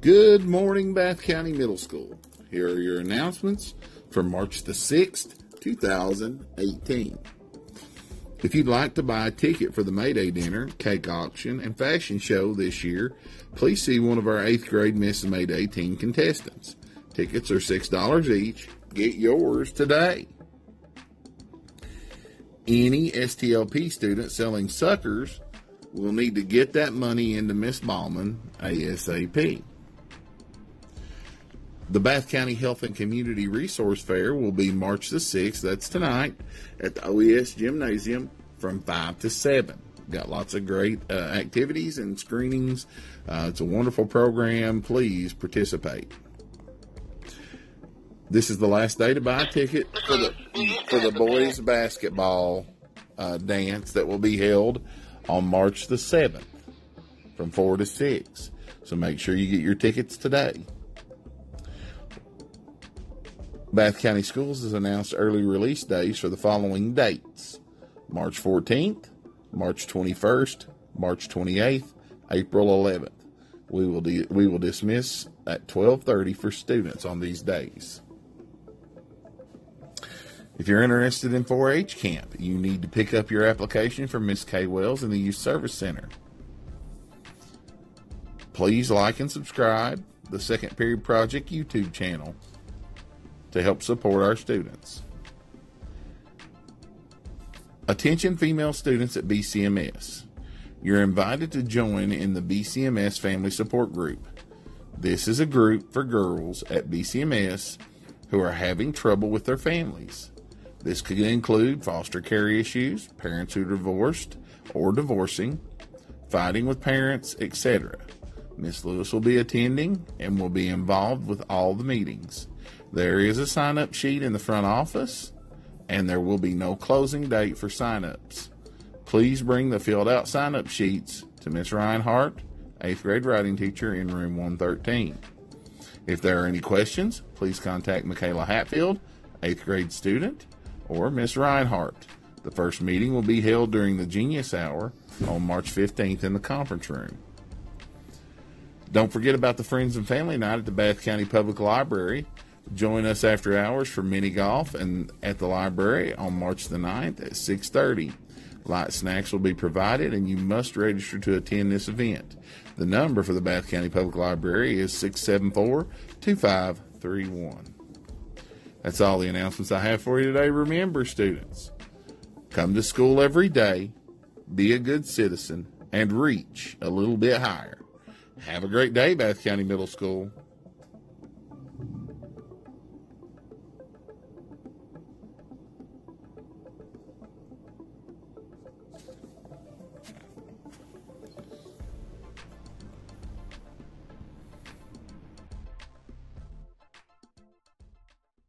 Good morning, Bath County Middle School. Here are your announcements for March the 6th, 2018. If you'd like to buy a ticket for the May Day dinner, cake auction, and fashion show this year, please see one of our 8th grade Miss May Day team contestants. Tickets are $6 each. Get yours today. Any STLP student selling suckers will need to get that money into Miss Ballman ASAP. The Bath County Health and Community Resource Fair will be March the 6th, that's tonight, at the OES Gymnasium from 5 to 7. Got lots of great uh, activities and screenings. Uh, it's a wonderful program. Please participate. This is the last day to buy a ticket for the for the boys basketball uh, dance that will be held on March the 7th from 4 to 6. So make sure you get your tickets today. Bath County Schools has announced early release days for the following dates March 14th, March 21st, March 28th, April 11th. We will, de- we will dismiss at 12:30 for students on these days. If you're interested in 4-H camp, you need to pick up your application from Miss K. Wells in the Youth Service Center. Please like and subscribe the Second Period Project YouTube channel to help support our students. Attention female students at BCMS. You're invited to join in the BCMS Family Support Group. This is a group for girls at BCMS who are having trouble with their families. This could include foster care issues, parents who are divorced or divorcing, fighting with parents, etc. Miss Lewis will be attending and will be involved with all the meetings. There is a sign up sheet in the front office, and there will be no closing date for sign ups. Please bring the filled out sign up sheets to Miss Reinhardt, 8th grade writing teacher in room 113. If there are any questions, please contact Michaela Hatfield, 8th grade student, or Miss Reinhardt. The first meeting will be held during the Genius Hour on March 15th in the conference room. Don't forget about the Friends and Family Night at the Bath County Public Library. Join us after hours for mini golf and at the library on March the 9th at 6:30. Light snacks will be provided and you must register to attend this event. The number for the Bath County Public Library is 674-2531. That's all the announcements I have for you today. Remember students, come to school every day, be a good citizen and reach a little bit higher. Have a great day, Bath County Middle School.